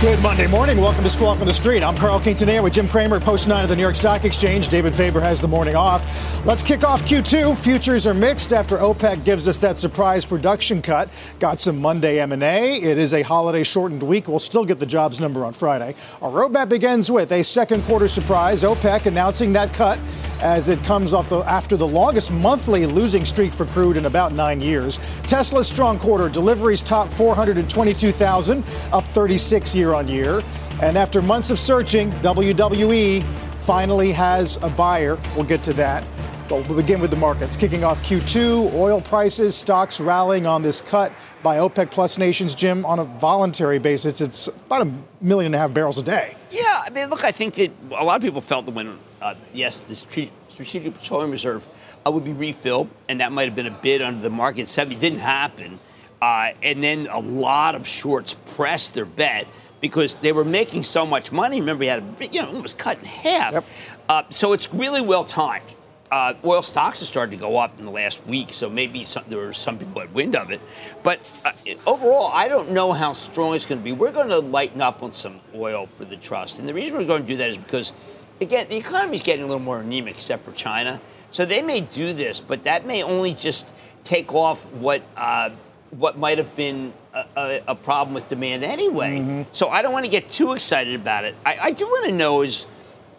Good Monday morning. Welcome to Squawk on the Street. I'm Carl Quintanilla with Jim Cramer, post nine of the New York Stock Exchange. David Faber has the morning off. Let's kick off Q2. Futures are mixed after OPEC gives us that surprise production cut. Got some Monday M&A. It is a holiday shortened week. We'll still get the jobs number on Friday. Our roadmap begins with a second quarter surprise. OPEC announcing that cut as it comes off the, after the longest monthly losing streak for crude in about nine years. Tesla's strong quarter deliveries top 422,000, up 36 year on year. And after months of searching, WWE finally has a buyer. We'll get to that. But we'll begin with the markets. Kicking off Q2, oil prices, stocks rallying on this cut by OPEC plus nations, Jim, on a voluntary basis. It's about a million and a half barrels a day. Yeah, I mean, look, I think that a lot of people felt that when, uh, yes, this Strategic Petroleum Reserve uh, would be refilled, and that might have been a bid under the market 70. It didn't happen. Uh, and then a lot of shorts pressed their bet because they were making so much money. Remember, you had a, you know, it was cut in half. Yep. Uh, so it's really well timed. Uh, oil stocks have started to go up in the last week, so maybe some, there were some people had wind of it. But uh, overall, I don't know how strong it's going to be. We're going to lighten up on some oil for the trust, and the reason we're going to do that is because, again, the economy is getting a little more anemic, except for China. So they may do this, but that may only just take off what uh, what might have been a, a, a, problem with demand anyway. Mm-hmm. So I don't want to get too excited about it. I, I do want to know is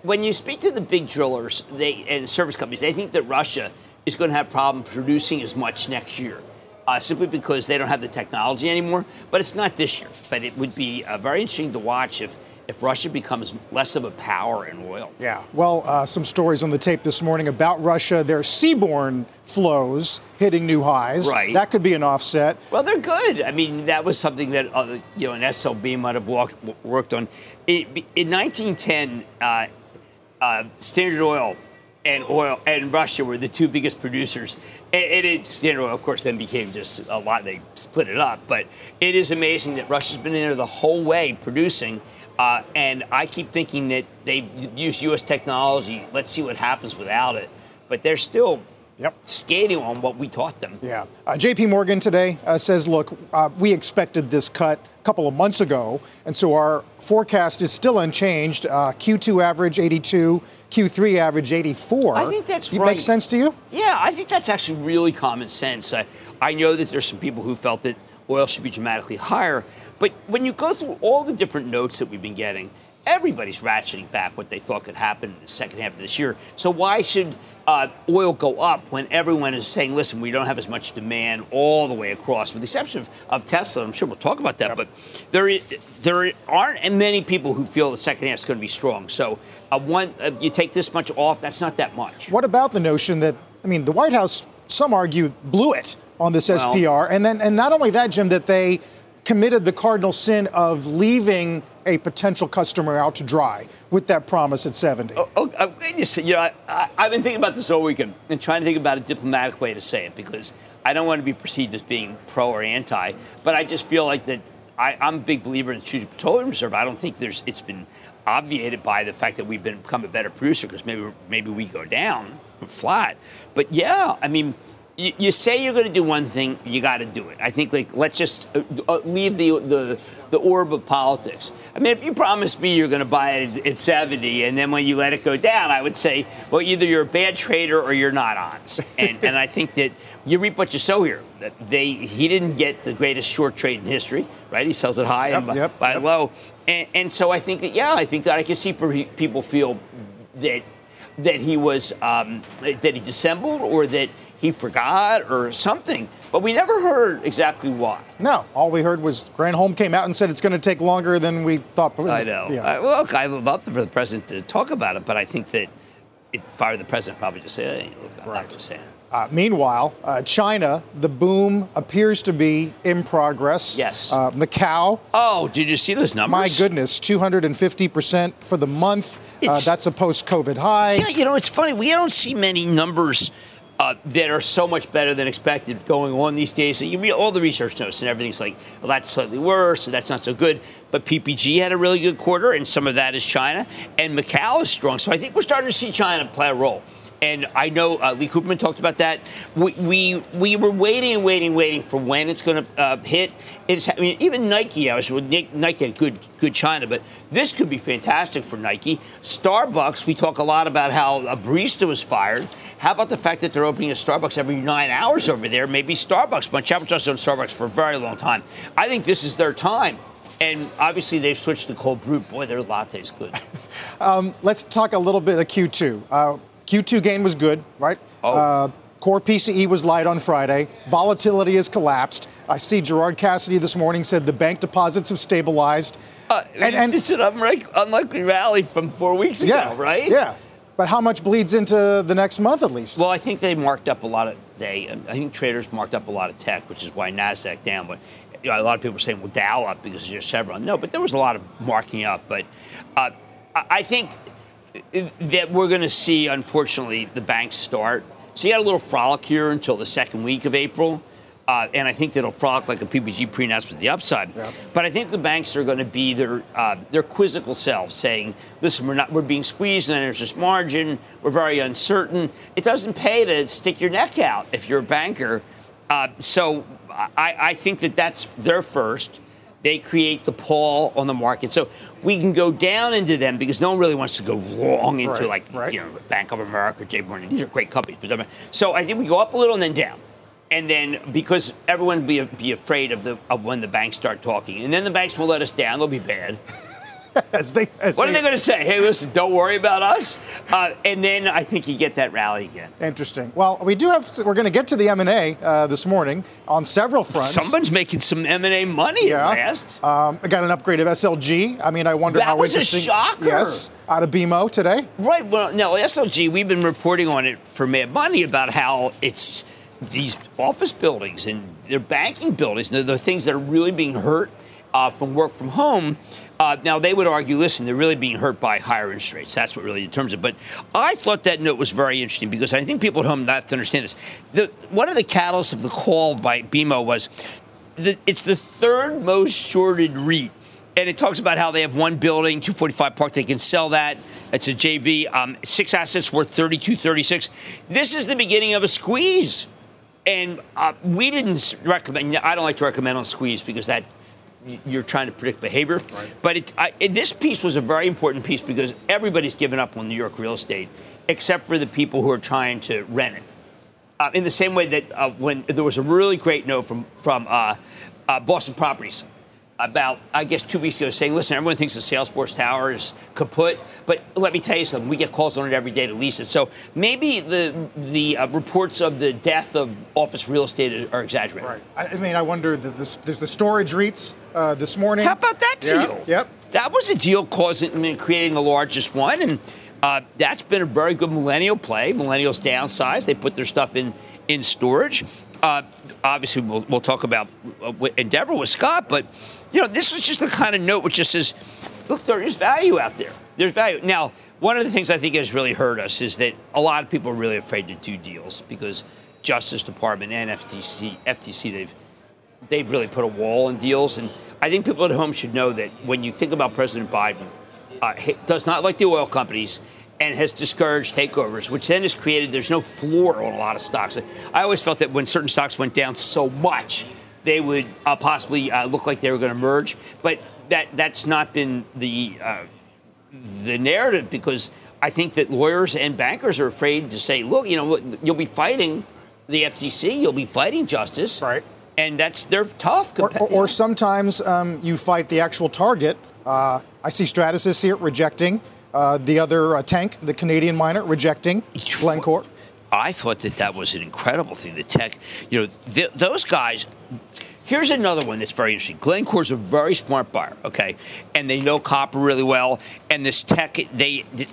when you speak to the big drillers they, and service companies, they think that Russia is going to have problem producing as much next year. Uh, simply because they don't have the technology anymore, but it's not this year. But it would be uh, very interesting to watch if if Russia becomes less of a power in oil. Yeah. Well, uh, some stories on the tape this morning about Russia. Their seaborne flows hitting new highs. Right. That could be an offset. Well, they're good. I mean, that was something that uh, you know an SLB might have walked, worked on. It, in 1910, uh, uh, Standard Oil and oil and Russia were the two biggest producers. And, and it, Standard Oil, of course, then became just a lot. They split it up, but it is amazing that Russia's been in there the whole way producing uh, and I keep thinking that they've used U.S. technology. Let's see what happens without it. But they're still yep. skating on what we taught them. Yeah. Uh, J.P. Morgan today uh, says, look, uh, we expected this cut a couple of months ago, and so our forecast is still unchanged. Uh, Q2 average 82, Q3 average 84. I think that's it right. Makes sense to you? Yeah, I think that's actually really common sense. I, I know that there's some people who felt that oil should be dramatically higher. But when you go through all the different notes that we've been getting, everybody's ratcheting back what they thought could happen in the second half of this year. So why should uh, oil go up when everyone is saying, listen, we don't have as much demand all the way across, with the exception of, of Tesla. I'm sure we'll talk about that. Yep. But there, is, there aren't many people who feel the second half is going to be strong. So uh, one, uh, you take this much off, that's not that much. What about the notion that, I mean, the White House, some argue, blew it on this well, SPR. And then, and not only that, Jim, that they committed the cardinal sin of leaving a potential customer out to dry with that promise at 70. Oh, oh, oh you know, I, have been thinking about this all weekend and trying to think about a diplomatic way to say it because I don't want to be perceived as being pro or anti, but I just feel like that I, am a big believer in the Strategic Petroleum Reserve. I don't think there's it's been obviated by the fact that we've been, become a better producer because maybe maybe we go down flat. But yeah, I mean – you, you say you're going to do one thing, you got to do it. I think like let's just uh, uh, leave the the the orb of politics. I mean, if you promised me you're going to buy it at 70 and then when you let it go down, I would say, well, either you're a bad trader or you're not honest. And, and I think that you reap what you sow here. That they he didn't get the greatest short trade in history, right? He sells it high yep, and buy, yep, yep. low. And, and so I think that yeah, I think that I can see people feel that that he was um, that he dissembled or that he forgot or something. But we never heard exactly why. No, all we heard was Granholm came out and said it's going to take longer than we thought. I know. Yeah. I, well, look, I would love for the president to talk about it, but I think that if I were the president, I'd probably just say, hey, look, I'm right. not going to say it. Uh, meanwhile, uh, China, the boom appears to be in progress. Yes. Uh, Macau. Oh, did you see those numbers? My goodness, 250% for the month. Uh, that's a post COVID high. Yeah, you know, it's funny. We don't see many numbers uh, that are so much better than expected going on these days. So you read all the research notes and everything's like, well, that's slightly worse, so that's not so good. But PPG had a really good quarter, and some of that is China, and Macau is strong. So I think we're starting to see China play a role. And I know uh, Lee Cooperman talked about that. We, we, we were waiting and waiting, waiting for when it's going to uh, hit. It's I mean, even Nike. I was with Nike had good good China, but this could be fantastic for Nike. Starbucks. We talk a lot about how a barista was fired. How about the fact that they're opening a Starbucks every nine hours over there? Maybe Starbucks. But Chapel's done Starbucks for a very long time. I think this is their time. And obviously, they've switched to cold brew. Boy, their latte's good. um, let's talk a little bit of Q2. Uh, Q2 gain was good, right? Oh. Uh, core PCE was light on Friday. Volatility has collapsed. I see Gerard Cassidy this morning said the bank deposits have stabilized. Uh, and, and it's an unlikely rally from four weeks ago, yeah, right? Yeah. But how much bleeds into the next month at least? Well, I think they marked up a lot of they. I think traders marked up a lot of tech, which is why Nasdaq down. But you know, a lot of people are saying, "Well, Dow up because just Chevron." No, but there was a lot of marking up. But uh, I think that we're going to see, unfortunately, the banks start. So you got a little frolic here until the second week of April. Uh, and I think that'll frolic like a PPG pre-announcement the upside. Yep. But I think the banks are going to be their uh, their quizzical selves, saying, "Listen, we're not we're being squeezed, and there's this margin. We're very uncertain. It doesn't pay to stick your neck out if you're a banker." Uh, so I, I think that that's their first they create the pull on the market. So we can go down into them because no one really wants to go long into right, like right. you know Bank of America, J. Morgan. These are great companies, but so I think we go up a little and then down. And then because everyone be be afraid of the of when the banks start talking, and then the banks will let us down. They'll be bad. as they, as what they, are they going to say? Hey, listen, don't worry about us. Uh, and then I think you get that rally again. Interesting. Well, we do have. We're going to get to the M and A uh, this morning on several fronts. Someone's making some M and A money yeah. at last. Um, I got an upgrade of SLG. I mean, I wonder that how was interesting. a shocker. Yes, out of BMO today. Right. Well, no, SLG. We've been reporting on it for Mad Money about how it's these office buildings and their banking buildings. They're the things that are really being hurt uh, from work from home. Uh, now, they would argue, listen, they're really being hurt by higher interest rates. That's what really determines it. But I thought that note was very interesting because I think people at home have to understand this. The, one of the catalysts of the call by BMO was the, it's the third most shorted REIT and it talks about how they have one building, 245 Park. They can sell that. It's a JV. Um, six assets worth 32, 36. This is the beginning of a squeeze, and uh, we didn't recommend. I don't like to recommend on squeeze because that you're trying to predict behavior. Right. But it, I, it, this piece was a very important piece because everybody's given up on New York real estate, except for the people who are trying to rent it. Uh, in the same way that uh, when there was a really great note from from uh, uh Boston Properties about, I guess, two weeks ago saying, listen, everyone thinks the Salesforce Tower is kaput, but let me tell you something. We get calls on it every day to lease it. So maybe the the uh, reports of the death of office real estate are exaggerated. Right. I mean, I wonder, the, the, there's the storage REITs uh, this morning. How about that deal? Yeah. Yep. That was a deal causing, I mean, creating the largest one. And uh, that's been a very good millennial play. Millennials downsize. They put their stuff in, in storage. Uh, obviously, we'll, we'll, talk about uh, Endeavor with Scott, but you know, this was just the kind of note which just says, look, there is value out there. There's value. Now, one of the things I think has really hurt us is that a lot of people are really afraid to do deals because Justice Department and FTC, FTC, they've they've really put a wall in deals. And I think people at home should know that when you think about President Biden, uh, does not like the oil companies and has discouraged takeovers, which then has created there's no floor on a lot of stocks. I always felt that when certain stocks went down so much, they would uh, possibly uh, look like they were going to merge. But that that's not been the uh, the narrative because I think that lawyers and bankers are afraid to say, look, you know, you'll be fighting the FTC, you'll be fighting justice, right? And that's they're tough. Or, or, or sometimes um, you fight the actual target. Uh, I see Stratasys here rejecting. Uh, the other uh, Teck, the Canadian miner, rejecting Glencore. I thought that that was an incredible thing. The Teck, you know, th- those guys. Here's another one that's very interesting. Glencore's a very smart buyer, okay, and they know copper really well. And this Teck, they the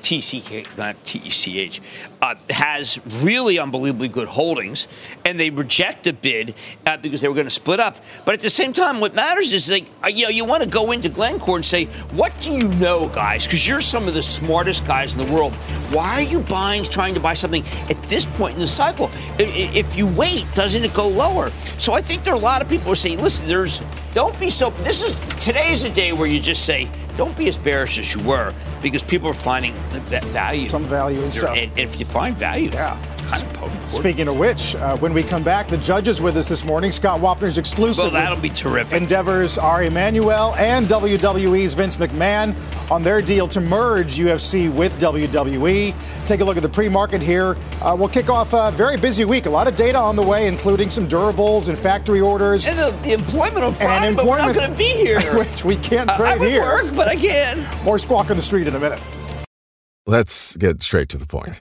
not TECH, uh, has really unbelievably good holdings, and they reject a bid uh, because they were going to split up. But at the same time, what matters is like uh, you know you want to go into Glencore and say, what do you know, guys? Because you're some of the smartest guys in the world. Why are you buying, trying to buy something at this point in the cycle? If you wait, doesn't it go lower? So I think there are a lot of people who are saying, listen, there's don't be so. This is today's a day where you just say, don't be as bearish as you were because people are finding value. Some value in stuff. And, and if you find value, yeah. Speaking of which, uh, when we come back, the judge is with us this morning. Scott Wapner's exclusive. Well, that'll be terrific. Endeavor's Ari Emanuel and WWE's Vince McMahon on their deal to merge UFC with WWE. Take a look at the pre-market here. Uh, we'll kick off a very busy week. A lot of data on the way, including some durables and factory orders. And the, the employment on Friday, and employment, but we're not going to be here. which we can't trade I, I would here. work, but I can. More squawk on the street in a minute. Let's get straight to the point.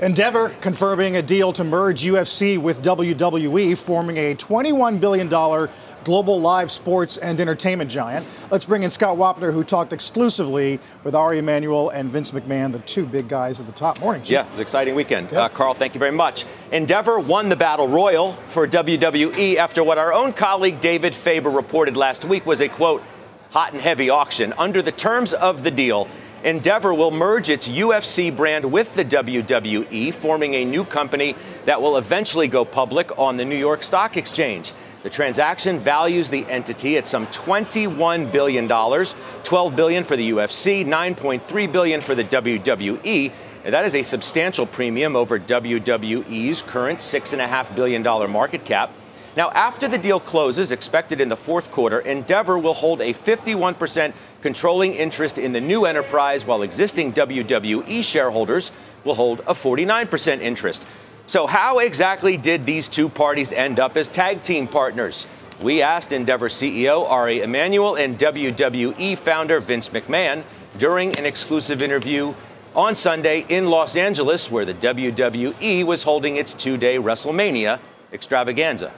Endeavor confirming a deal to merge UFC with WWE, forming a $21 billion global live sports and entertainment giant. Let's bring in Scott Wapner, who talked exclusively with Ari Emanuel and Vince McMahon, the two big guys at the top. Morning, Chief. Yeah, it's an exciting weekend. Yep. Uh, Carl, thank you very much. Endeavor won the battle royal for WWE after what our own colleague David Faber reported last week was a, quote, hot and heavy auction. Under the terms of the deal, Endeavor will merge its UFC brand with the WWE, forming a new company that will eventually go public on the New York Stock Exchange. The transaction values the entity at some $21 billion, 12 billion for the UFC, 9.3 billion for the WWE. And that is a substantial premium over WWE's current $6.5 billion market cap. Now, after the deal closes, expected in the fourth quarter, Endeavor will hold a 51% controlling interest in the new enterprise, while existing WWE shareholders will hold a 49% interest. So, how exactly did these two parties end up as tag team partners? We asked Endeavor CEO Ari Emanuel and WWE founder Vince McMahon during an exclusive interview on Sunday in Los Angeles, where the WWE was holding its two day WrestleMania extravaganza.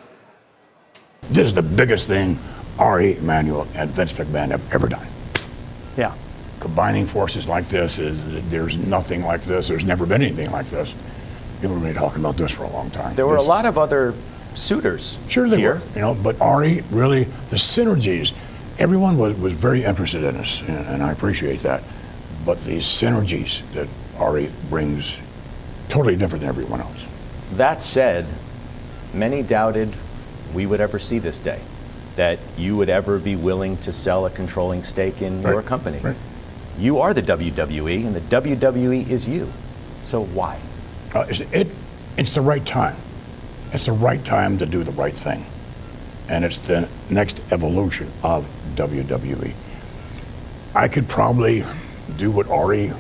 This is the biggest thing Ari Emanuel and Vince McMahon have ever done. Yeah. Combining forces like this is there's nothing like this. There's never been anything like this. People have been talking about this for a long time. There were this, a lot of other suitors. Sure, they here. were. You know, but Ari really the synergies. Everyone was, was very interested in this, and, and I appreciate that. But the synergies that Ari brings, totally different than everyone else. That said, many doubted we would ever see this day, that you would ever be willing to sell a controlling stake in right. your company. Right. You are the WWE, and the WWE is you. So why? Uh, it's, it, it's the right time. It's the right time to do the right thing. And it's the next evolution of WWE. I could probably do what Ari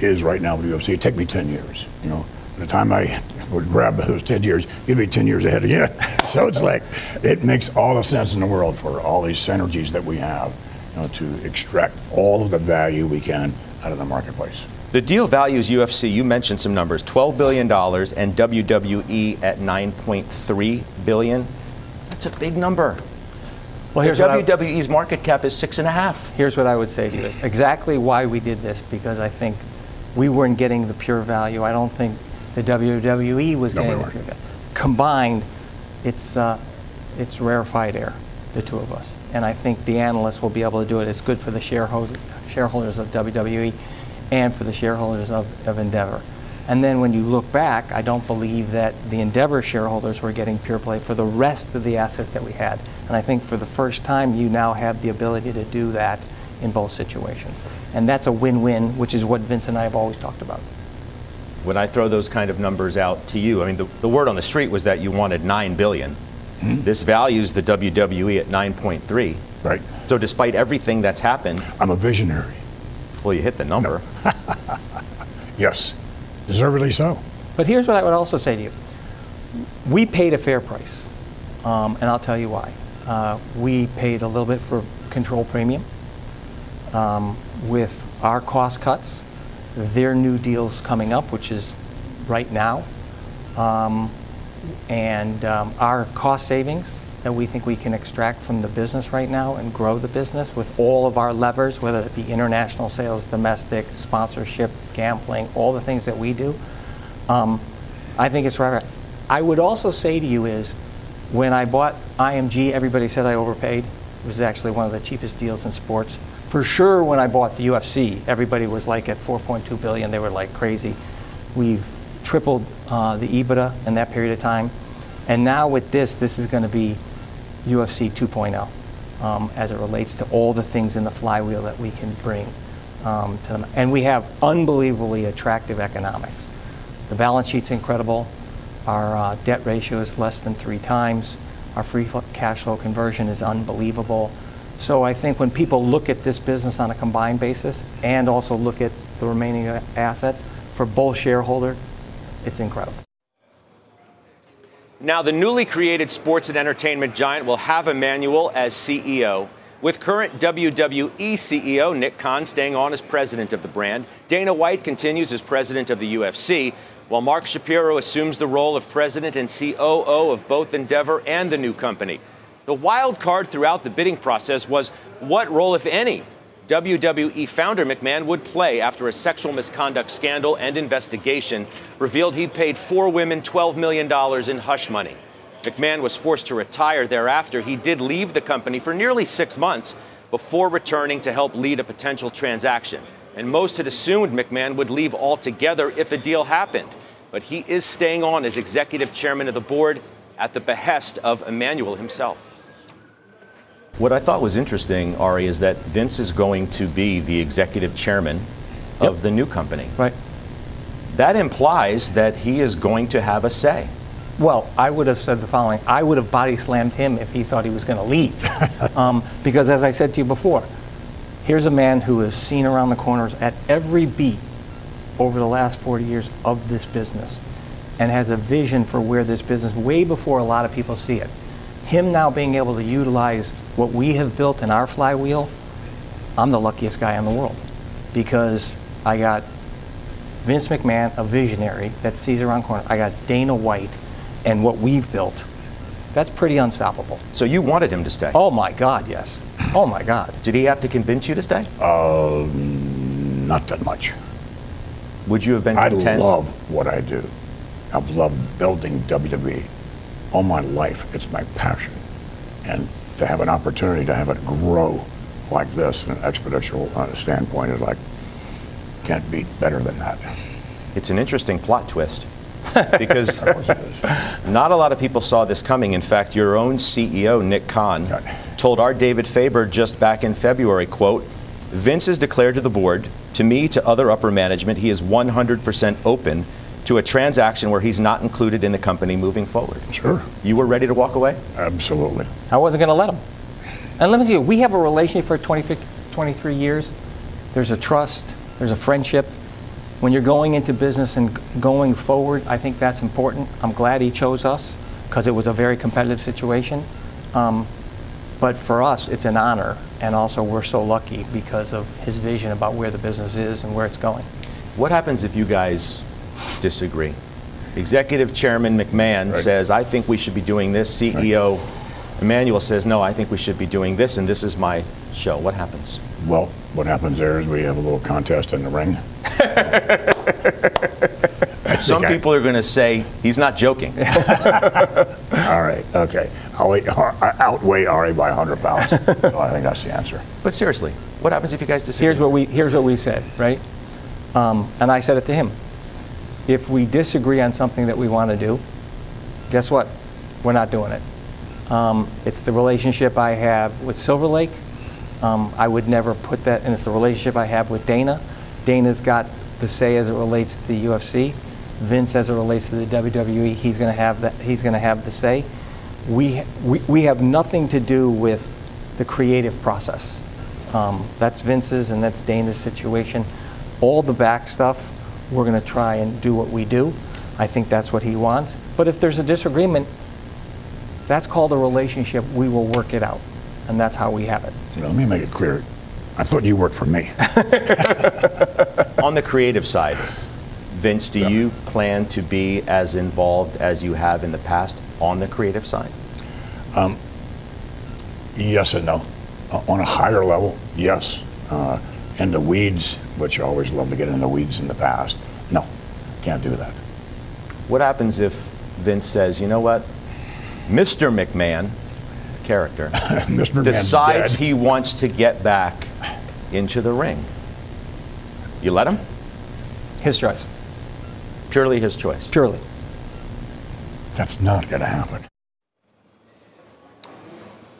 is right now with UFC. It'd take me 10 years. You know, by the time I would grab those 10 years, you'd be 10 years ahead again. so it's like, it makes all the sense in the world for all these synergies that we have you know, to extract all of the value we can out of the marketplace. The deal values UFC, you mentioned some numbers, $12 billion and WWE at 9.3 billion. That's a big number. Well, here's WWE's market cap is six and a half. Here's what I would say to you: exactly why we did this because I think we weren't getting the pure value. I don't think the WWE was no. Combined, it's uh, it's rarefied air, the two of us, and I think the analysts will be able to do it. It's good for the shareholders shareholders of WWE, and for the shareholders of, of Endeavor. And then when you look back, I don't believe that the Endeavor shareholders were getting pure play for the rest of the assets that we had. And I think for the first time, you now have the ability to do that in both situations. And that's a win-win, which is what Vince and I have always talked about. When I throw those kind of numbers out to you, I mean, the, the word on the street was that you wanted nine billion. Mm-hmm. This values the WWE at 9.3. Right. So despite everything that's happened, I'm a visionary. Well, you hit the number. No. yes, deservedly so. But here's what I would also say to you: we paid a fair price, um, and I'll tell you why. Uh, we paid a little bit for control premium. Um, with our cost cuts, their new deals coming up, which is right now, um, and um, our cost savings that we think we can extract from the business right now and grow the business with all of our levers, whether it be international sales, domestic, sponsorship, gambling, all the things that we do. Um, I think it's right. I would also say to you is when I bought IMG, everybody said I overpaid. It was actually one of the cheapest deals in sports. For sure, when I bought the UFC, everybody was like at 4.2 billion. They were like crazy. We've tripled uh, the EBITDA in that period of time. And now with this, this is going to be UFC 2.0 um, as it relates to all the things in the flywheel that we can bring um, to them. And we have unbelievably attractive economics. The balance sheet's incredible. Our uh, debt ratio is less than three times. Our free cash flow conversion is unbelievable. So I think when people look at this business on a combined basis and also look at the remaining assets, for both shareholder, it's incredible. Now, the newly created sports and entertainment giant will have Emanuel as CEO, with current WWE CEO Nick Khan staying on as president of the brand. Dana White continues as president of the UFC, while Mark Shapiro assumes the role of president and COO of both Endeavor and the new company. The wild card throughout the bidding process was what role, if any, WWE founder McMahon would play after a sexual misconduct scandal and investigation revealed he'd paid four women $12 million in hush money. McMahon was forced to retire thereafter. He did leave the company for nearly six months before returning to help lead a potential transaction. And most had assumed McMahon would leave altogether if a deal happened. But he is staying on as executive chairman of the board at the behest of Emanuel himself. What I thought was interesting, Ari, is that Vince is going to be the executive chairman yep. of the new company. Right. That implies that he is going to have a say. Well, I would have said the following I would have body slammed him if he thought he was going to leave. um, because, as I said to you before, here's a man who has seen around the corners at every beat over the last 40 years of this business and has a vision for where this business way before a lot of people see it him now being able to utilize what we have built in our flywheel, I'm the luckiest guy in the world because I got Vince McMahon, a visionary that sees around corners. I got Dana White and what we've built. That's pretty unstoppable. So you wanted him to stay? Oh my God, yes. Oh my God. Did he have to convince you to stay? Um, not that much. Would you have been content? I love what I do. I've loved building WWE all my life. It's my passion. And to have an opportunity to have it grow like this in an exponential uh, standpoint is like, can't beat better than that. It's an interesting plot twist. because not a lot of people saw this coming. In fact, your own CEO, Nick Khan, told our David Faber just back in February, quote, Vince has declared to the board, to me, to other upper management, he is 100% open to a transaction where he's not included in the company moving forward. Sure. You were ready to walk away? Absolutely. I wasn't going to let him. And let me see, we have a relationship for 20, 23 years. There's a trust, there's a friendship. When you're going into business and going forward, I think that's important. I'm glad he chose us because it was a very competitive situation. Um, but for us, it's an honor, and also we're so lucky because of his vision about where the business is and where it's going. What happens if you guys disagree. Executive Chairman McMahon right. says, I think we should be doing this. CEO right. Emanuel says, no, I think we should be doing this, and this is my show. What happens? Well, what happens there is we have a little contest in the ring. Some people I, are going to say he's not joking. all right, okay. I'll outweigh Ari by 100 pounds. so I think that's the answer. But seriously, what happens if you guys disagree? Here's what we, here's what we said, right? Um, and I said it to him If we disagree on something that we want to do, guess what? We're not doing it. Um, it's the relationship I have with Silver Lake. Um, I would never put that, and it's the relationship I have with Dana. Dana's got the say as it relates to the UFC. Vince, as it relates to the WWE, he's going to have that. He's going to have the say. We, we we have nothing to do with the creative process. Um, that's Vince's and that's Dana's situation. All the back stuff, we're going to try and do what we do. I think that's what he wants. But if there's a disagreement, that's called a relationship. We will work it out, and that's how we have it. Let me make it clear. I thought you worked for me. On the creative side, Vince, do you plan to be as involved as you have in the past on the creative side? Yes and no. Uh, on a higher level, yes. Uh, in the weeds, which I always love to get in the weeds in the past, no, can't do that. What happens if Vince says, you know what, Mr. McMahon, the character, Mr. Decides he wants to get back into the ring? You let him? His choice, Purely his choice. purely. That's not going to happen.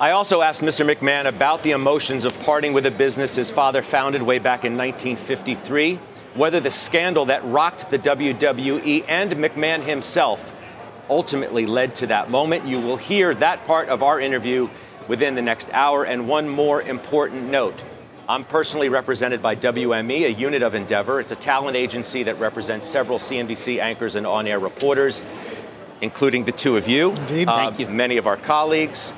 I also asked Mr. McMahon about the emotions of parting with a business his father founded way back in 1953, whether the scandal that rocked the WWE and McMahon himself ultimately led to that moment. You will hear that part of our interview within the next hour. And one more important note. I'm personally represented by WME, a unit of Endeavor. It's a talent agency that represents several CNBC anchors and on air reporters, including the two of you, Indeed. uh, Thank you. many of our colleagues.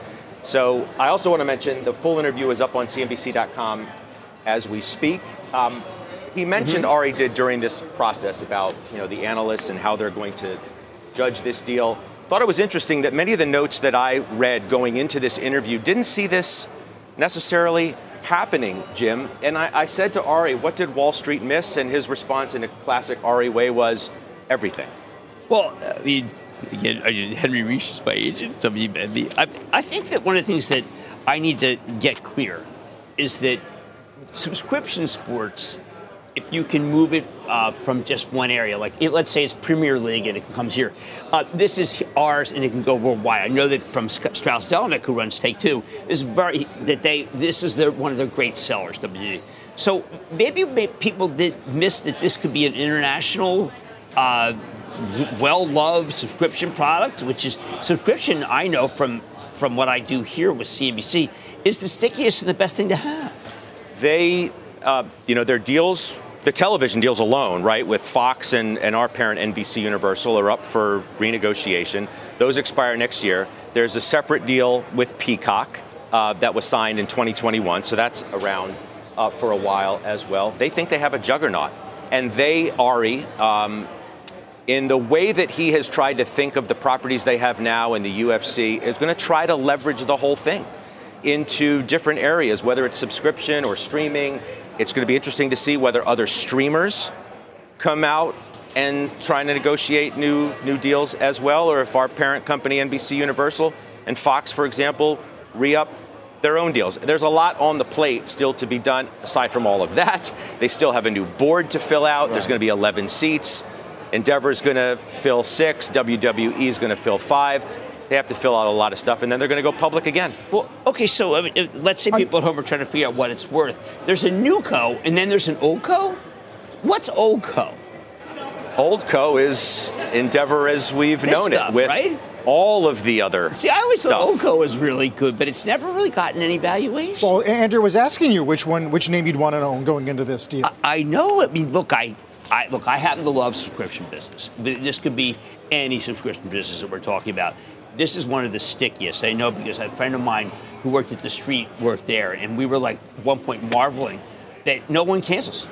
So I also want to mention the full interview is up on CNBC.com as we speak. Um, he mentioned Ari did during this process about you know the analysts and how they're going to judge this deal. Thought it was interesting that many of the notes that I read going into this interview didn't see this necessarily happening, Jim. And I, I said to Ari, "What did Wall Street miss?" And his response, in a classic Ari way, was everything. Well, I mean, again, Henry Reisch is my agent. WME. I, I think that one of the things that I need to get clear is that subscription sports, if you can move it uh, from just one area, like it, let's say it's Premier League and it comes here, uh, this is ours and it can go worldwide. I know that from Strauss Zelnick, who runs Take Two, is very that they this is their one of their great sellers. WWE. So maybe people did miss that this could be an international. Uh, well-loved subscription product, which is subscription. I know from from what I do here with CNBC is the stickiest and the best thing to have. they, uh, you know, their deals, the television deals alone, right, with Fox and, and our parent NBC Universal are up for renegotiation. Those expire next year. There's a separate deal with Peacock uh, that was signed in 2021, so that's around uh, for a while as well. They think they have a juggernaut. And they, Ari, um, in the way that he has tried to think of the properties they have now in the UFC, is going to try to leverage the whole thing into different areas, whether it's subscription or streaming. It's going to be interesting to see whether other streamers come out and trying to negotiate new new deals as well, or if our parent company NBC Universal and Fox, for example, re-up their own deals. There's a lot on the plate still to be done. Aside from all of that, they still have a new board to fill out. There's going to be 11 seats. Endeavor's going to fill six. WWE is going to fill five. They have to fill out a lot of stuff, and then they're going to go public again. Well, okay, so I mean, if, let's say people at home are trying to figure out what it's worth. There's a new co, and then there's an old co. What's old co? Old Co is Endeavor as we've This known stuff, it with right? all of the other. See, I always stuff. thought old co was really good, but it's never really gotten any valuation. Well, Andrew was asking you which one, which name you'd want to own going into this deal. I know. I mean, look, I, I look. I happen to love subscription business. This could be any subscription business that we're talking about. This is one of the stickiest. I know because a friend of mine who worked at the street worked there, and we were like one point marveling that no one cancels.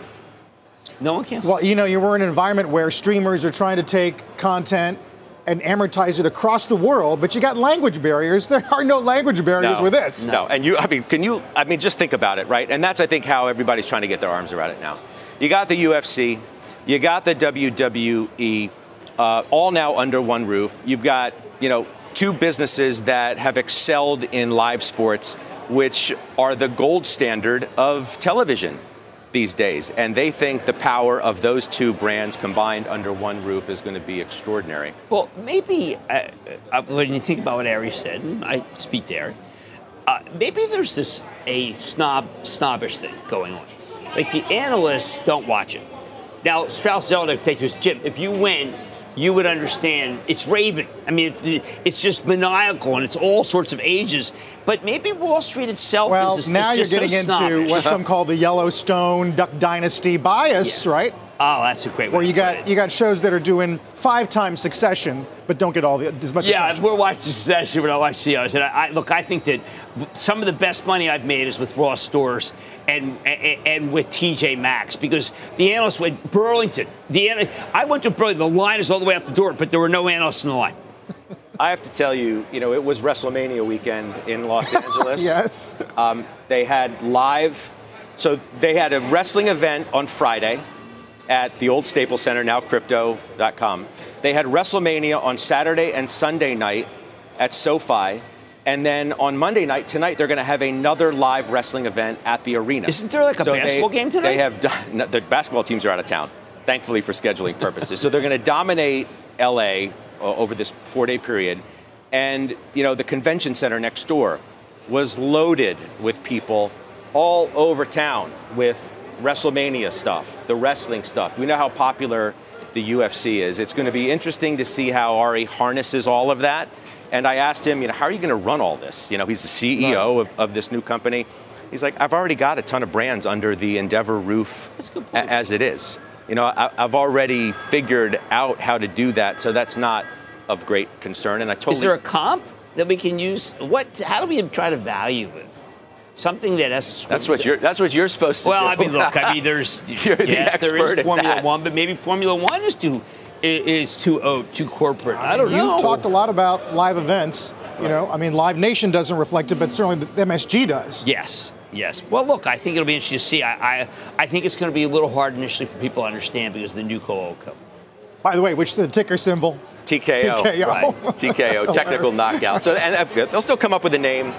No one cancels. Well, you know, you were in an environment where streamers are trying to take content and amortize it across the world, but you got language barriers. There are no language barriers with this. No, and you, I mean, can you, I mean, just think about it, right? And that's, I think, how everybody's trying to get their arms around it now. You got the UFC, you got the WWE, uh, all now under one roof. You've got, you know, two businesses that have excelled in live sports, which are the gold standard of television. these days. And they think the power of those two brands combined under one roof is going to be extraordinary. Well, maybe uh, uh, when you think about what Ari said, and I speak to Ari, uh, maybe there's this a snob snobbish thing going on. Like the analysts don't watch it. Now, Strauss Zelnick takes this, Jim, if you win, you would understand it's raving. I mean, it's, it's just maniacal and it's all sorts of ages. But maybe Wall Street itself well, is, now is you're getting so into snobbish. what some call the Yellowstone Duck Dynasty bias, Yes. right? Oh, that's a great way Where you to put got it. you got shows that are doing five times Succession, but don't get all the as much Yeah, attention. we're watching Succession, we're not watching CEOs. And I, I, look, I think that some of the best money I've made is with Ross Stores and and, and with TJ Maxx because the analysts went Burlington. The ana- I went to Burlington. The line is all the way out the door, but there were no analysts in the line. I have to tell you, you know, it was WrestleMania weekend in Los Angeles. yes. Um, they had live, so they had a wrestling event on Friday at the old Staples Center, now crypto.com. They had WrestleMania on Saturday and Sunday night at SoFi. And then on Monday night, tonight, they're going to have another live wrestling event at the arena. Isn't there like a So they- basketball game tonight? They have done, no, the basketball teams are out of town, thankfully for scheduling purposes. so they're going to dominate LA over this four day period. And, you know, the convention center next door was loaded with people all over town with WrestleMania stuff, the wrestling stuff. We know how popular the UFC is. It's going to be interesting to see how Ari harnesses all of that. And I asked him, you know, how are you going to run all this? You know, he's the CEO of, of this new company. He's like, I've already got a ton of brands under the Endeavor roof a good a- point. as it is. You know, I, I've already figured out how to do that, so that's not of great concern. And I totally Is there a comp that we can use? What? How do we try to value it? Something that has. that's what you're that's what you're supposed to Well, do. I mean, look. I mean, there's You're yes, there expert is at Formula. One, but maybe Formula One is too is too oh, too corporate. I don't You've know. talked a lot about live events. You know, I mean, Live Nation doesn't reflect it, but certainly the MSG does. Yes, yes. Well, look, I think it'll be interesting to see. I, I, I think it's going to be a little hard initially for people to understand because of the new co co. By the way, which the ticker symbol? TKO, TKO. right? TKO, technical knockout. So, and uh, they'll still come up with a name.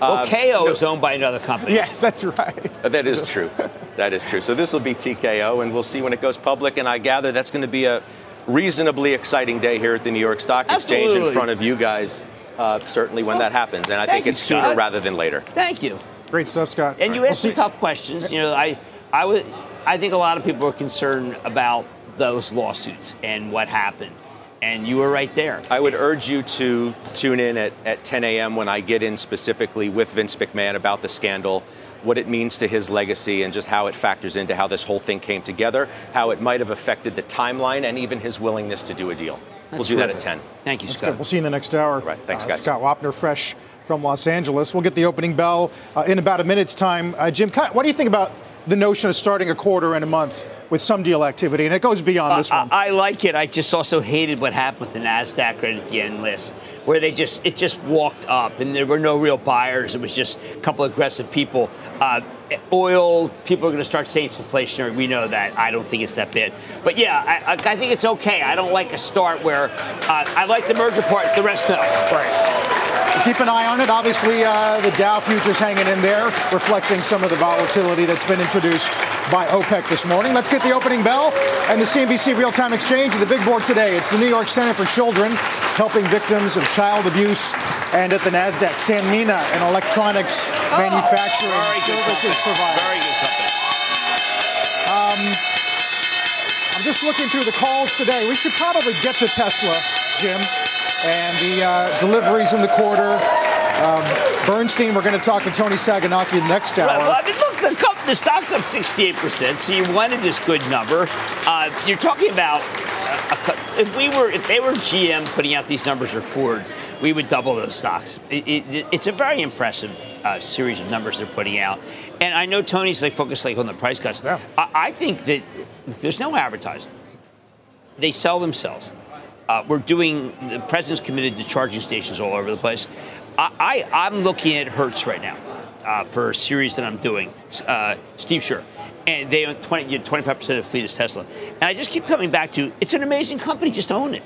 Well, Uh, KO is owned by another company. Yes, that's right. Uh, That is true. That is true. So this will be TKO, and we'll see when it goes public. And I gather that's going to be a reasonably exciting day here at the New York Stock Exchange Absolutely. in front of you guys. Uh, certainly when that happens, and I Thank think you, it's sooner Scott. rather than later. Thank you. Great stuff, Scott. And you We'll asked some tough questions. You know, I, I would, I think a lot of people are concerned about those lawsuits and what happened, and you were right there. I would urge you to tune in at, at 10 a.m. when I get in specifically with Vince McMahon about the scandal, what it means to his legacy, and just how it factors into how this whole thing came together, how it might have affected the timeline, and even his willingness to do a deal. we'll That's do that at 10. Thank you, That's Scott. good. We'll see you in the next hour. Right. Thanks, Uh, guys. Scott Wapner, fresh from Los Angeles. We'll get the opening bell uh, in about a minute's time. Uh, Jim, what do you think about the notion of starting a quarter and a month with some deal activity? And it goes beyond this one. I, I like it. I just also hated what happened with the Nasdaq right at the end list, where they just it just walked up and there were no real buyers. It was just a couple aggressive people. Uh, oil, people are going to start saying it's inflationary. We know that. I don't think it's that bad. But yeah, I, I, I think it's okay. I don't like a start where uh, I like the merger part. The rest no. We'll keep an eye on it. Obviously, uh, the Dow futures hanging in there, reflecting some of the volatility that's been introduced by OPEC this morning. Let's get the opening bell and the CNBC Real Time Exchange. At the big board today, it's the New York Center for Children, helping victims of child abuse, and at the NASDAQ, Sanmina, an electronics manufacturing Oh, Very good services provider. Very good company. I'm just looking through the calls today. We should probably get to Tesla, Jim, and the uh, deliveries in the quarter. Um, Bernstein, we're going to talk to Toni Sacconaghi next hour. Well, I mean, look, the, comp- the stock's up 68%, so you wanted this good number. Uh, you're talking about a, a, if we were, if they were GM putting out these numbers or Ford, we would double those stocks. It, it, it's a very impressive uh, series of numbers they're putting out, and I know Tony's like focused like on the price cuts. Yeah. I, I think that there's no advertising; they sell themselves. Uh, we're doing. The president's committed to charging stations all over the place. I, I I'm looking at Hertz right now uh, for a series that I'm doing. Uh, Steve Scherr, and they own 20 25 percent of the fleet is Tesla. And I just keep coming back to it's an amazing company. Just own it.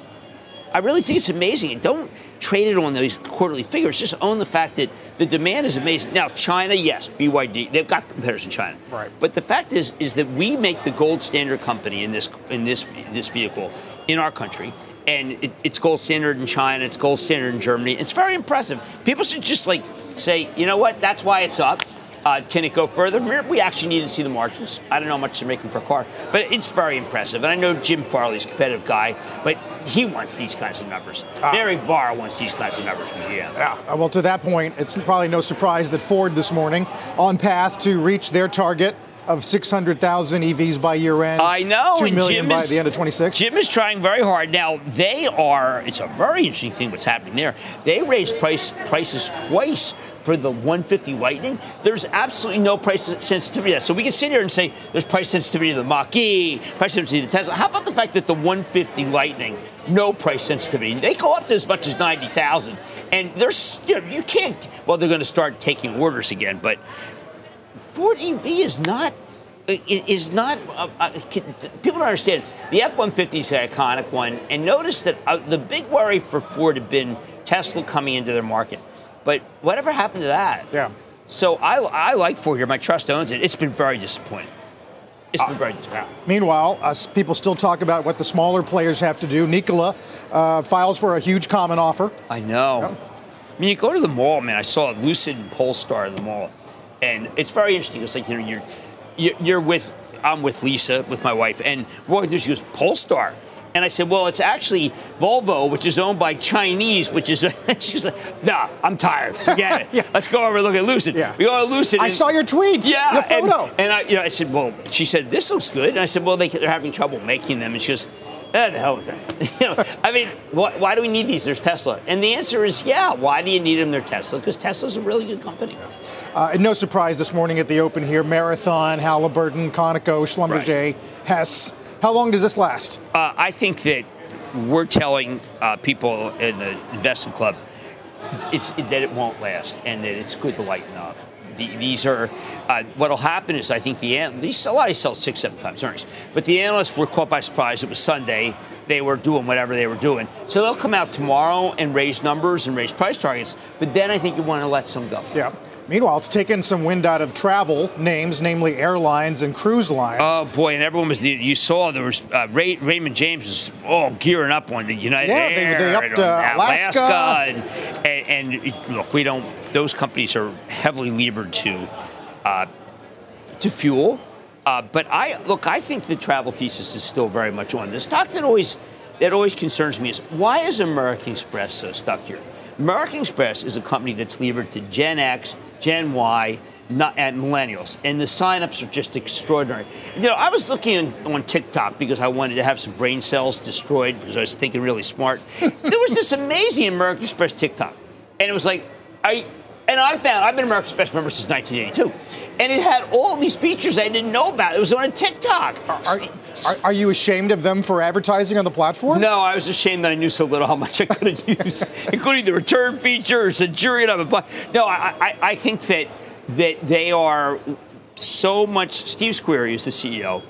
I really think it's amazing. Don't trade it on those quarterly figures. Just own the fact that the demand is amazing. Now, China, yes, BYD, they've got competitors in China. Right. But the fact is, is that we make the gold standard company in this in this this vehicle in our country. And it, it's gold standard in China. It's gold standard in Germany. It's very impressive. People should just like say, you know what? That's why it's up. Uh, can it go further? We actually need to see the margins. I don't know how much they're making per car, but it's very impressive. And I know Jim Farley's a competitive guy, but he wants these kinds of numbers. Ah. Mary Barra wants these kinds of numbers from GM. Yeah, uh, well, to that point, it's probably no surprise that Ford this morning on path to reach their target of 600,000 EVs by year end. I know. 2 million Jim by is- the end of 26. Jim is trying very hard. Now, they are, it's a very interesting thing what's happening there. They raised price prices twice for the 150 Lightning. There's absolutely no price sensitivity to that. So we can sit here and say there's price sensitivity to the Mach E, price sensitivity to the Tesla. How about the fact that the 150 Lightning, no price sensitivity? They go up to as much as 90,000. And there's, you, know, you can't, well, they're going to start taking orders again, but Ford EV is not is not uh, uh, people don't understand the F-150 is an iconic one and notice that uh, the big worry for Ford had been Tesla coming into their market but whatever happened to that Yeah. so I, I like Ford here my trust owns it it's been very disappointing it's been very disappointing Meanwhile, uh, people still talk about what the smaller players have to do. Nikola uh, files for a huge common offer. I know. I mean, you go to the mall, man. I saw Lucid and Polestar in the mall, and it's very interesting. It's like you know, you're you're, with I'm with Lisa, with my wife, and through. She goes Polestar, and I said, well, it's actually Volvo, which is owned by Chinese, which is. she's like, nah, I'm tired. Forget it. Yeah. Let's go over and look at Lucid. Yeah. We go to Lucid. I and- saw your tweet. yeah, Your and- photo. And, I, you know, I said, well, she said this looks good, and I said, well, they, they're having trouble making them, and she goes, eh, the hell with that. you know, I mean, why, why do we need these? There's Tesla, and the answer is, yeah. Why do you need them? They're Tesla because Tesla's a really good company. Uh, no surprise this morning at the open here Marathon, Halliburton, Conoco, Schlumberger, Hess. How long does this last? Uh, I think that we're telling uh, people in the investment club it's that it won't last and that it's good to lighten up. The, these are uh, what'll happen is I think the these a lot of these sell six seven times earnings, but the analysts were caught by surprise. It was Sunday; they were doing whatever they were doing, so they'll come out tomorrow and raise numbers and raise price targets. But then I think you want to let some go. Yeah. Meanwhile, it's taken some wind out of travel names, namely airlines and cruise lines. Oh boy, and everyone was. You saw there was uh, Ray, Raymond James was all gearing up on the United Yeah, Air, they upped, and uh, Alaska. and, and, and look, we don't. Those companies are heavily levered to uh, to fuel. Uh, but I look, I think the travel thesis is still very much on. The stock that always that always concerns me is why is American Express so stuck here? American Express is a company that's levered to Gen X, Gen Y, not, at millennials, and the signups are just extraordinary. You know, I was looking on, on TikTok because I wanted to have some brain cells destroyed because I was thinking really smart. there was this amazing American Express TikTok, and it was like, I. And I found I've been an American Express member since 1982, and it had all these features I didn't know about. It was on a TikTok. are, are, are you ashamed of them for advertising on the platform? No, I was ashamed that I knew so little how much I could have used, including the return features, a jury and I'm a No, I, I, I think that that they are so much. Steve Squeri is the CEO,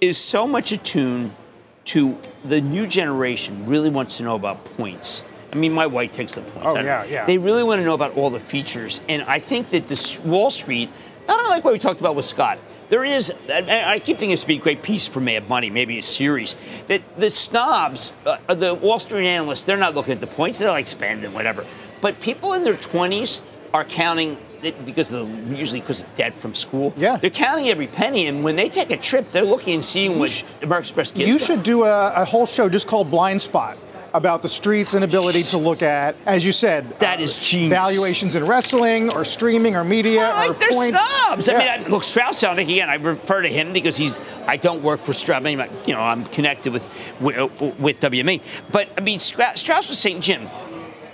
is so much attuned to the new generation. Really wants to know about points. I mean, my wife takes the points. Oh, yeah, yeah. They really want to know about all the features, and I think that this Wall Street, not unlike what we talked about with Scott, there is. and I keep thinking this would be a great piece for Mad Money, maybe a series. That the snobs, uh, the Wall Street analysts, they're not looking at the points; they're like spending whatever. But people in their twenties are counting because of the, usually because of debt from school. Yeah. they're counting every penny, and when they take a trip, they're looking and seeing what American Express gives. You them. should do a, a whole show just called Blind Spot about the street's inability to look at, as you said, That uh, is genius. valuations in wrestling or streaming or media Well, or like they're points. snobs. I mean, I, look, Strauss Zelnick again. I refer to him because he's. I don't work for Strauss. I mean, you know, I'm connected with with, with WME. But I mean, Strauss was saying, Jim,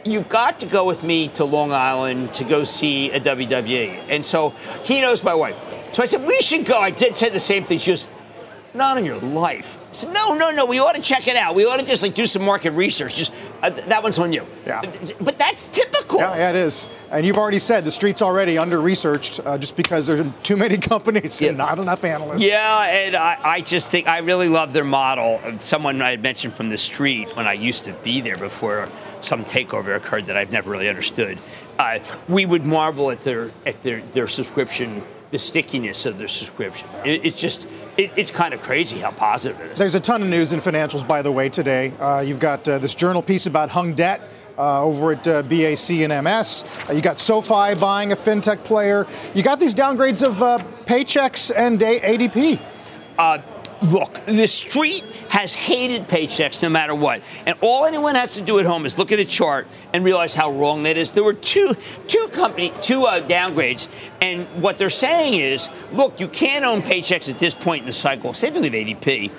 you've got to go with me to Long Island to go see a WWE. And so he knows my wife. So I said we should go. I did say the same thing. She goes. Not in your life. I said, no, no, no. We ought to check it out. We ought to just like do some market research. Just uh, that one's on you. Yeah. But that's typical. Yeah, yeah, it is. And you've already said the street's already under researched uh, just because there's too many companies Yeah. and not enough analysts. Yeah, and I, I just think I really love their model. Someone I had mentioned from the street when I used to be there before some takeover occurred that I've never really understood. Uh, we would marvel at their at their, their subscription, the stickiness of their subscription. It, it's just it, it's kind of crazy how positive it is. There's a ton of news in financials, by the way, today. Uh, you've got uh, this journal piece about hung debt. Uh, over at uh, BAC and MS. Uh, you got SoFi buying a fintech player. You got these downgrades of uh, Paychex and A- ADP. Look, the street has hated Paychex no matter what. And all anyone has to do at home is look at a chart and realize how wrong that is. There were two, two company, two uh, downgrades, and what they're saying is, look, you can't own Paychex at this point in the cycle. Same thing with ADP.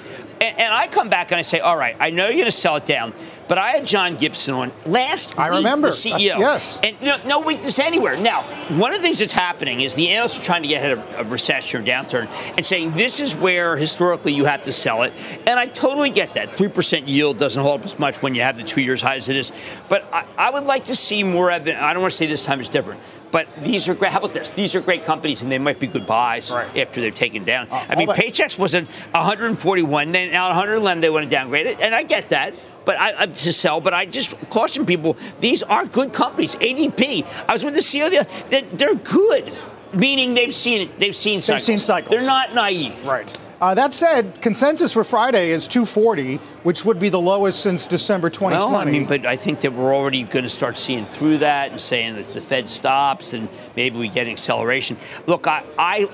And, and I come back and I say, all right, I know you're going to sell it down, but I had John Gibson on last I week, remember. the CEO. Uh, yes. And no, no weakness anywhere. Now, one of the things that's happening is the analysts are trying to get ahead of a recession or downturn and saying this is where historically you have to sell it. And I totally get that. 3% yield doesn't hold up as much when you have the two years high as it is. But I, I would like to see more evidence. I don't want to say this time is different. But these are great. How about this? These are great companies, and they might be good buys Right. after they're taken down. Oh, I mean, that- Paychex was at 141, then now 111. They want to downgrade it, and I get that. But I, I to sell. But I just caution people: these are good companies. ADP. I was with the CEO. The, they're, good, meaning they've seen it. They've seen cycles. seen cycles. They're not naive. Right. Uh, that said, consensus for Friday is 240, which would be the lowest since December 2020. Well, I mean, but I think that we're already going to start seeing through that and saying that the Fed stops and maybe we get an acceleration. Look, I, I,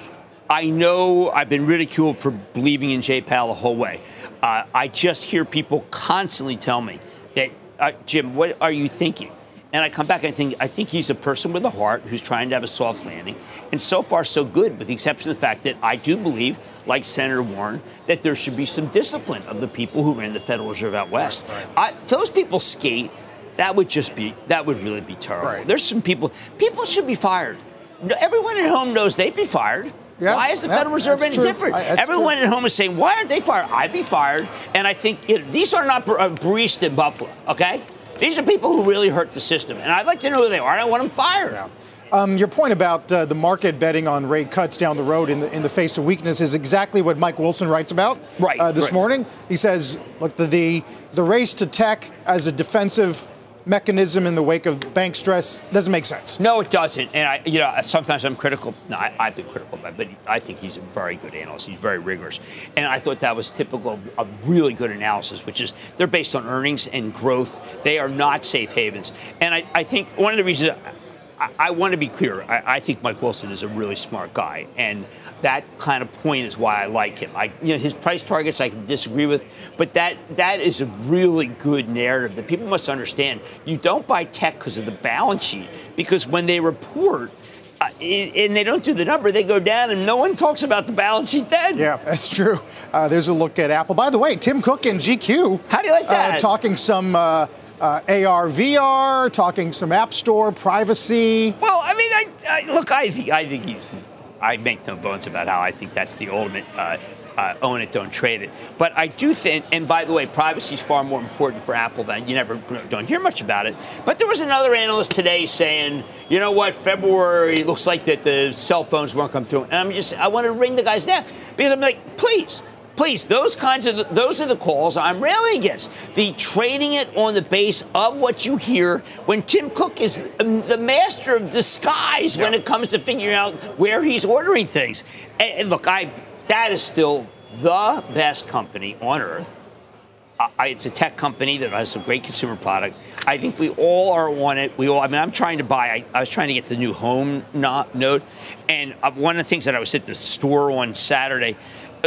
I know I've been ridiculed for believing in Jay Powell the whole way. Uh, I just hear people constantly tell me that, uh, Jim, what are you thinking? And I come back and I think I think he's a person with a heart who's trying to have a soft landing. And so far, so good, with the exception of the fact that I do believe, like Senator Warren, that there should be some discipline of the people who ran the Federal Reserve out west. I, those people skate. That would just be that would really be terrible. Right. There's some people people should be fired. Everyone at home knows they'd be fired. Yeah, why is the yeah, Federal Reserve any true. different? I- Everyone true. at home is saying, "Why aren't they fired?" I'd be fired. And I think you know, these are not bar- uh, in Buffalo. Okay, these are people who really hurt the system, and I'd like to know who they are. and I want them fired. Um, your point about uh, the market betting on rate cuts down the road in the, in the face of weakness is exactly what Mike Wilson writes about Right, uh, this right. morning. He says, look, the, the, the race to tech as a defensive mechanism in the wake of bank stress doesn't make sense. No, it doesn't. And I, you know, sometimes I'm critical. No, I, I've been critical, but, but I think he's a very good analyst. He's very rigorous, and I thought that was typical of really good analysis, which is they're based on earnings and growth. They are not safe havens, and I, I think one of the reasons. I, I want to be clear. I, I think Mike Wilson is a really smart guy, and that kind of point is why I like him. I, you know, his price targets I can disagree with, but that that is a really good narrative that people must understand. You don't buy tech because of the balance sheet, because when they report. Uh, and they don't do the number, they go down, and no one talks about the balance sheet then. Yeah, that's true. Uh, there's a look at Apple. By the way, Tim Cook and GQ. How do you like Uh, that? talking some uh, AR, VR, talking some App Store privacy. Well, I mean, I, I, look, I think I think he's. I make no bones about how I think that's the ultimate uh, uh, own it, don't trade it. But I do think, and by the way, privacy is far more important for Apple than you never don't hear much about it. But there was another analyst today saying, you know what, February looks like that the cell phones won't come through, and I'm just I want to wring the guy's neck because I'm like, please. Please, those kinds of those are the calls I'm railing against. The trading it on the base of what you hear when Tim Cook is um, the master of disguise when it comes to figuring out where he's ordering things. And, look, I that is still the best company on earth. I, it's a tech company that has a great consumer product. I think we all are on it. We all. I mean, I'm trying to buy. I, I was trying to get the new home no, note, and uh, one of the things that I was at the store on Saturday.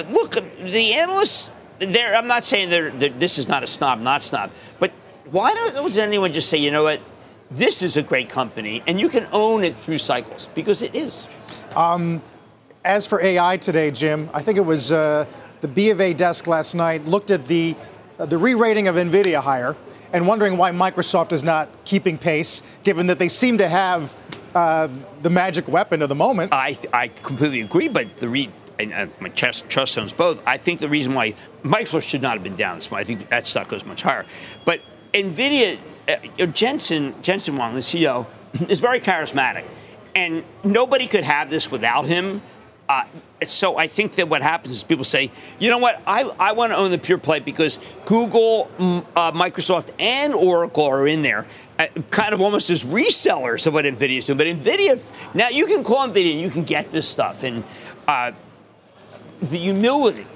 Look, the analysts. There. I'm not saying they're, they're, this is not a snob, not snob, but why doesn't anyone just say, you know what, this is a great company, and you can own it through cycles because it is. As for AI today, Jim, I think it was uh, the B of A desk last night looked at the uh, the re-rating of Nvidia higher and wondering why Microsoft is not keeping pace, given that they seem to have uh, the magic weapon of the moment. I, I completely agree, but the re, and uh, my trust, trust owns both. I think the reason why Microsoft should not have been down this much, I think that stock goes much higher. But NVIDIA, uh, Jensen, Jensen Huang, the CEO, is very charismatic. And nobody could have this without him. Uh, so I think that what happens is people say, you know what, I, I want to own the pure play because Google, uh, Microsoft, and Oracle are in there, uh, kind of almost as resellers of what NVIDIA is doing. But NVIDIA, now you can call NVIDIA and you can get this stuff. And uh, the humility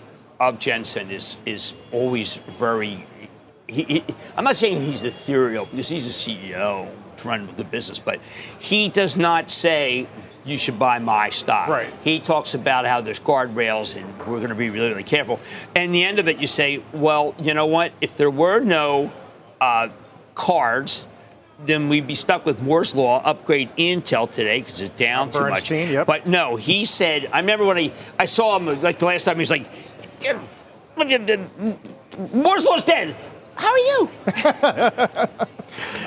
of Jensen is, is always very. He, he, I'm not saying he's ethereal because he's a CEO to run the business, but he does not say you should buy my stock. Right. He talks about how there's guardrails and we're going to be really, really careful. And the end of it, you say, well, you know what? If there were no uh, cards, then we'd be stuck with Moore's Law, upgrade Intel today because it's down too much. Bernstein, yep. But no, he said, I remember when I, I saw him, like the last time, he was like, Moore's Law's dead. How are you?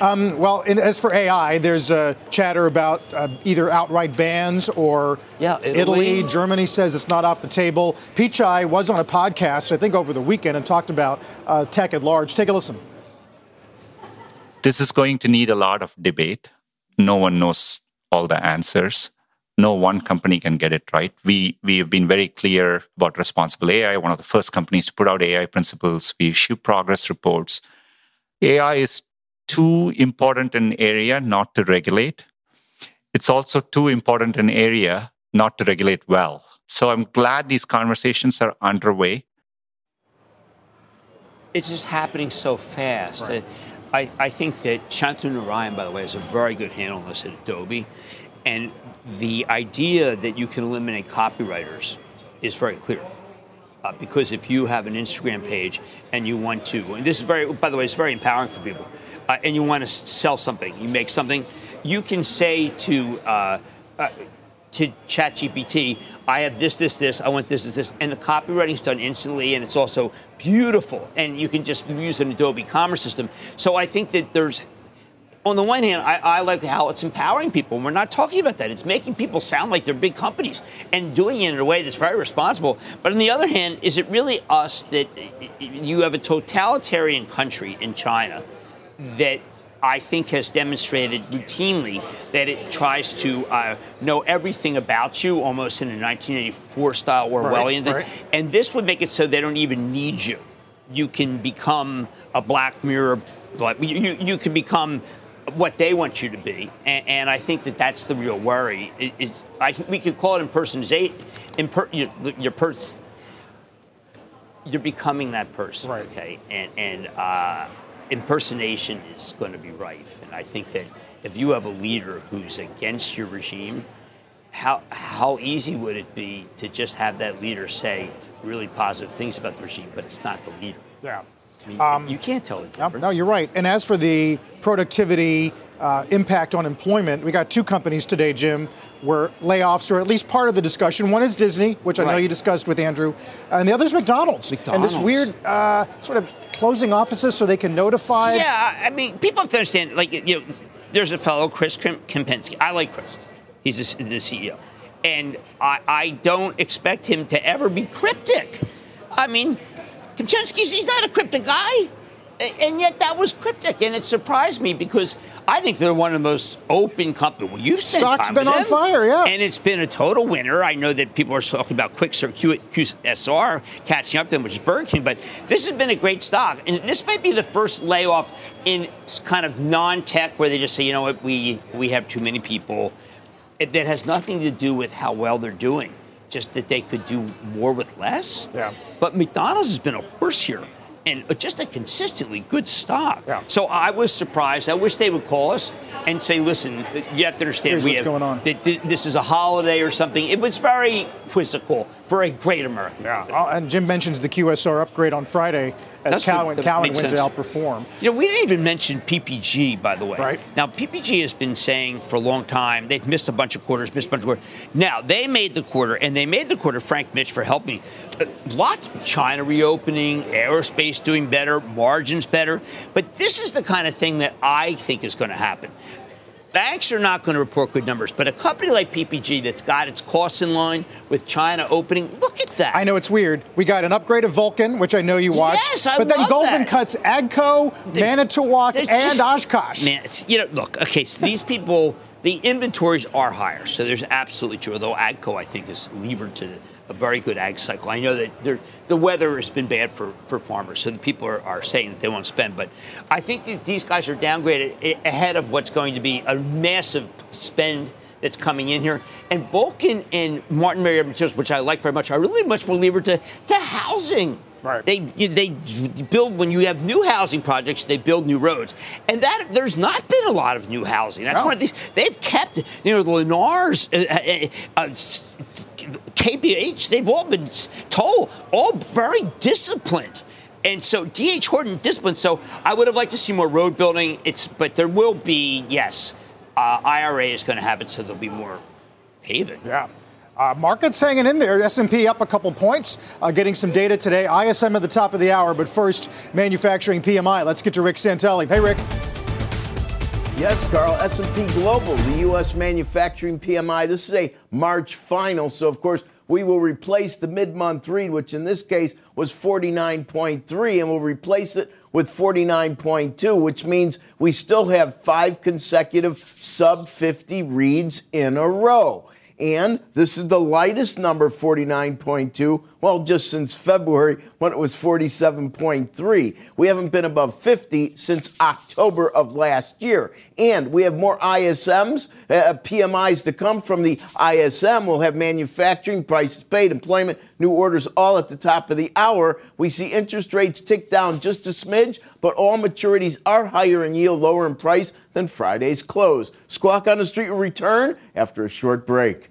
um, well, in, as for AI, there's uh, chatter about uh, either outright bans or yeah, Italy. Italy. Germany says it's not off the table. Pichai was on a podcast, I think, over the weekend and talked about uh, tech at large. Take a listen. This is going to need a lot of debate. No one knows all the answers. No one company can get it right. We we have been very clear about responsible AI. One of the first companies to put out AI principles. We issue progress reports. AI is too important an area not to regulate. It's also too important an area not to regulate well. So I'm glad these conversations are underway. It's just happening so fast. Right. Uh, I, I think that Shantanu Narayen, by the way, has a very good handle on this at Adobe. And the idea that you can eliminate copywriters is very clear. Uh, because if you have an Instagram page and you want to, and this is very, by the way, it's very empowering for people, uh, and you want to sell something, you make something, you can say to uh, uh to ChatGPT, I have this, this, this, I want this, this, this, and the copywriting's done instantly, and it's also beautiful, and you can just use an Adobe Commerce system. So I think that there's on the one hand, I, I, like how it's empowering people. and We're not talking about that. It's making people sound like they're big companies and doing it in a way that's very responsible. But on the other hand, is it really us that you have a totalitarian country in China that I think has demonstrated routinely that it tries to uh, know everything about you, almost in a 1984 style Orwellian right, right. And this would make it so they don't even need you. You can become a Black Mirror, you, you, can become what they want you to be, and, and, I think that that's the real worry. Is I, we could call it impersonation. Imper, your, your person, you're becoming that person, right. okay? And and uh, impersonation is going to be rife, and I think that if you have a leader who's against your regime, how how easy would it be to just have that leader say really positive things about the regime, but it's not the leader? Yeah. Um, you can't tell the difference. No, you're right. And as for the productivity uh, impact on employment, we got two companies today, Jim, where layoffs or at least part of the discussion. One is Disney, which I right. know you discussed with Andrew, and the other is McDonald's. McDonald's. And this weird uh, sort of closing offices so they can notify. Yeah, I mean, people have to understand. Like, you know, there's a fellow, Chris Kempczinski. I like Chris. He's the CEO, and I, I don't expect him to ever be cryptic. I mean, Kempczinski's he's not a cryptic guy. And yet that was cryptic, and it surprised me because I think they're one of the most open companies. Well, you've stock's been on them, fire, yeah, and it's been a total winner. I know that people are talking about Quixter QSR catching up to them, which is Burger King, but this has been a great stock, and this might be the first layoff in kind of non-tech where they just say, you know what, we we have too many people. That has nothing to do with how well they're doing just that they could do more with less. Yeah. But McDonald's has been a horse here and just a consistently good stock. Yeah. So I was surprised. I wish they would call us and say, "Listen, you have to understand Here's we what's have, going on. this is a holiday or something." It was very quizzical for a great American. Yeah. And Jim mentions the QSR upgrade on Friday as That's. Cowen Makes went to outperform. You know, we didn't even mention PPG, by the way. Right. Now, PPG has been saying for a long time they've missed a bunch of quarters, missed a bunch of quarters. Now, they made the quarter, and they made the quarter, Frank Mitch, for helping me. Lots of China reopening, aerospace doing better, margins better. But this is the kind of thing that I think is going to happen. Banks are not going to report good numbers, but a company like PPG that's got its costs in line with China opening, look at that. I know it's weird. We got an upgrade of Vulcan, which I know you watched. Yes, I But then Goldman that. cuts Agco, Manitowoc, and just- Oshkosh. Man, you know, look, okay, so these people, the inventories are higher, so there's absolutely true. Although Agco, I think, is levered to a very good ag cycle. I know that the weather has been bad for, for farmers, so the people are, are saying that they won't spend. But I think that these guys are downgraded eh, ahead of what's going to be a massive spend that's coming in here. And Vulcan and Martin Marietta Materials, which I like very much, are really much more levered to, to housing. Right. They they build when you have new housing projects, they build new roads, and that there's not been a lot of new housing. That's No. one of these. They've kept you know the Lennars, uh, uh, uh, KBH. They've all been told all very disciplined. And so D.R. Horton disciplined. So I would have liked to see more road building. It's but there will be yes, uh, IRA is going to have it, so there'll be more paving. Yeah. Uh, markets hanging in there. S&P up a couple points, uh, getting some data today. ISM at the top of the hour, but first, manufacturing PMI. Let's get to Rick Santelli. Hey, Rick. Yes, Carl. S&P Global, the U.S. manufacturing PMI. This is a March final, so of course we will replace the mid-month read, which in this case was 49.3, and we'll replace it with 49.2, which means we still have five consecutive sub 50 reads in a row. And this is the lightest number, 49.2, well, just since February when it was 47.3. We haven't been above 50 since October of last year. And we have more ISMs, uh, PMIs to come from the ISM. We'll have manufacturing, prices paid, employment, new orders all at the top of the hour. We see interest rates tick down just a smidge, but all maturities are higher in yield, lower in price than Friday's close. Squawk on the Street will return after a short break.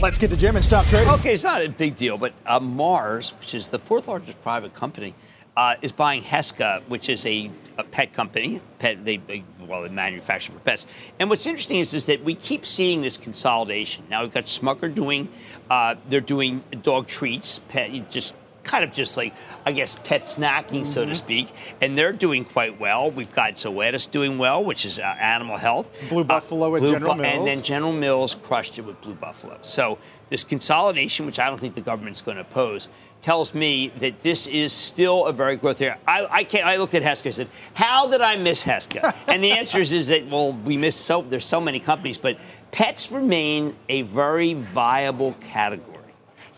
Let's get to Jim and stop trading. Okay, it's not a big deal, but uh, Mars, which is the fourth largest private company, uh, is buying Heska, which is a, a pet company. Pet, they, they well, they manufacture for pets. And what's interesting is, is that we keep seeing this consolidation. Now we've got Smucker doing, uh, they're doing dog treats, pet, just kind of just like I guess pet snacking, so to speak, and they're doing quite well. We've got Zoetis doing well, which is uh, animal health. Blue Buffalo at Blue General Bu- Mills. and then General Mills crushed it with Blue Buffalo. So this consolidation, which I don't think the government's going to oppose, tells me that this is still a very growth area. I, I can't. I looked at Heska and said, "How did I miss Heska?" and the answer is, is that well, we miss so there's so many companies, but pets remain a very viable category.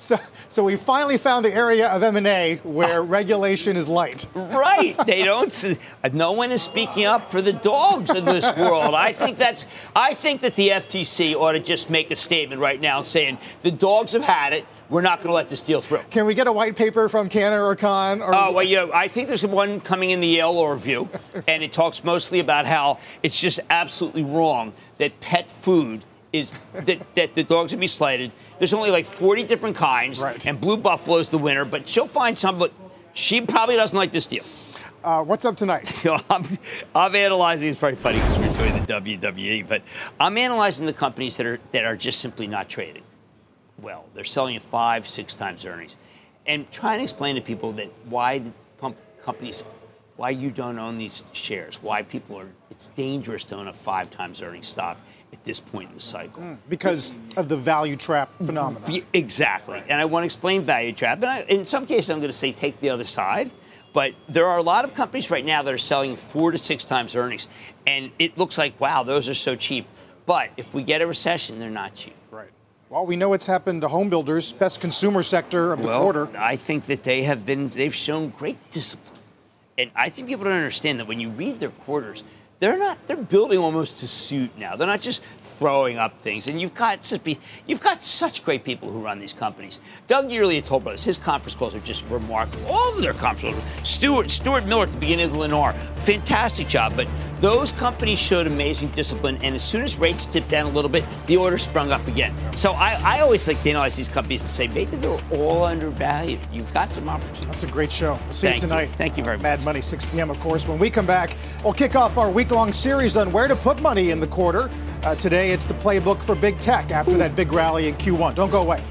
So, so we finally found the area of M&A where regulation is light. Right. They don't. No one is speaking up for the dogs of this world. I think that's. I think that the FTC ought to just make a statement right now saying the dogs have had it. We're not going to let this deal through. Can we get a white paper from Canner or Khan? Or Oh, well, you know, I think there's one coming in the Yale Law Review, and it talks mostly about how it's just absolutely wrong that pet food is that, that the dogs would be slighted. There's only like 40 different kinds, Right. and Blue Buffalo's the winner, but she'll find some, but she probably doesn't like this deal. uh, what's up tonight? You know, I'm, I'm analyzing. It's very funny because we're doing the WWE, but I'm analyzing the companies that are that are just simply not trading well. They're selling at five, six times earnings, and trying to explain to people that why the pump companies, why you don't own these shares, why people are. It's dangerous to own a five times earnings stock at this point in the cycle. Mm, because of the value trap phenomenon. Yeah, exactly. And I want to explain value trap. And I, in some cases, I'm going to say take the other side. But there are a lot of companies right now that are selling four to six times earnings. And it looks like, wow, those are so cheap. But if we get a recession, they're not cheap. Right. Well, we know what's happened to home builders, best consumer sector of the well, quarter. I think that they have been, they've shown great discipline. And I think people don't understand that when you read their quarters, they're not. They're building almost to suit now. They're not just throwing up things. And you've got such you've got such great people who run these companies. Doug Yearley at Toll Brothers, his conference calls are just remarkable. All of their conference calls. Stuart Stuart Miller at the beginning of Lennar, fantastic job. But those companies showed amazing discipline, and as soon as rates tipped down a little bit, the order sprung up again. So I, I always like to analyze these companies to say maybe they're all undervalued. You've got some opportunity. That's a great show. We'll see Thank you tonight. You. Thank you very uh, much. Mad Money, 6 p.m. Of course. When we come back, we'll kick off our week-long series on where to put money in the quarter. Uh, today, it's the playbook for big tech after that big rally in Q1. Don't go away.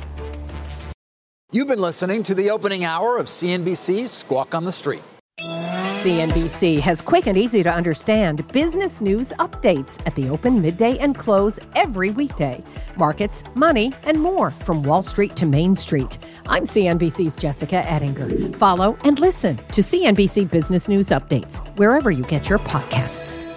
You've been listening to the opening hour of CNBC's Squawk on the Street. CNBC has quick and easy to understand business news updates at the open, midday, and close every weekday. Markets, money, and more from Wall Street to Main Street. I'm CNBC's Jessica Ettinger. Follow and listen to CNBC Business News Updates wherever you get your podcasts.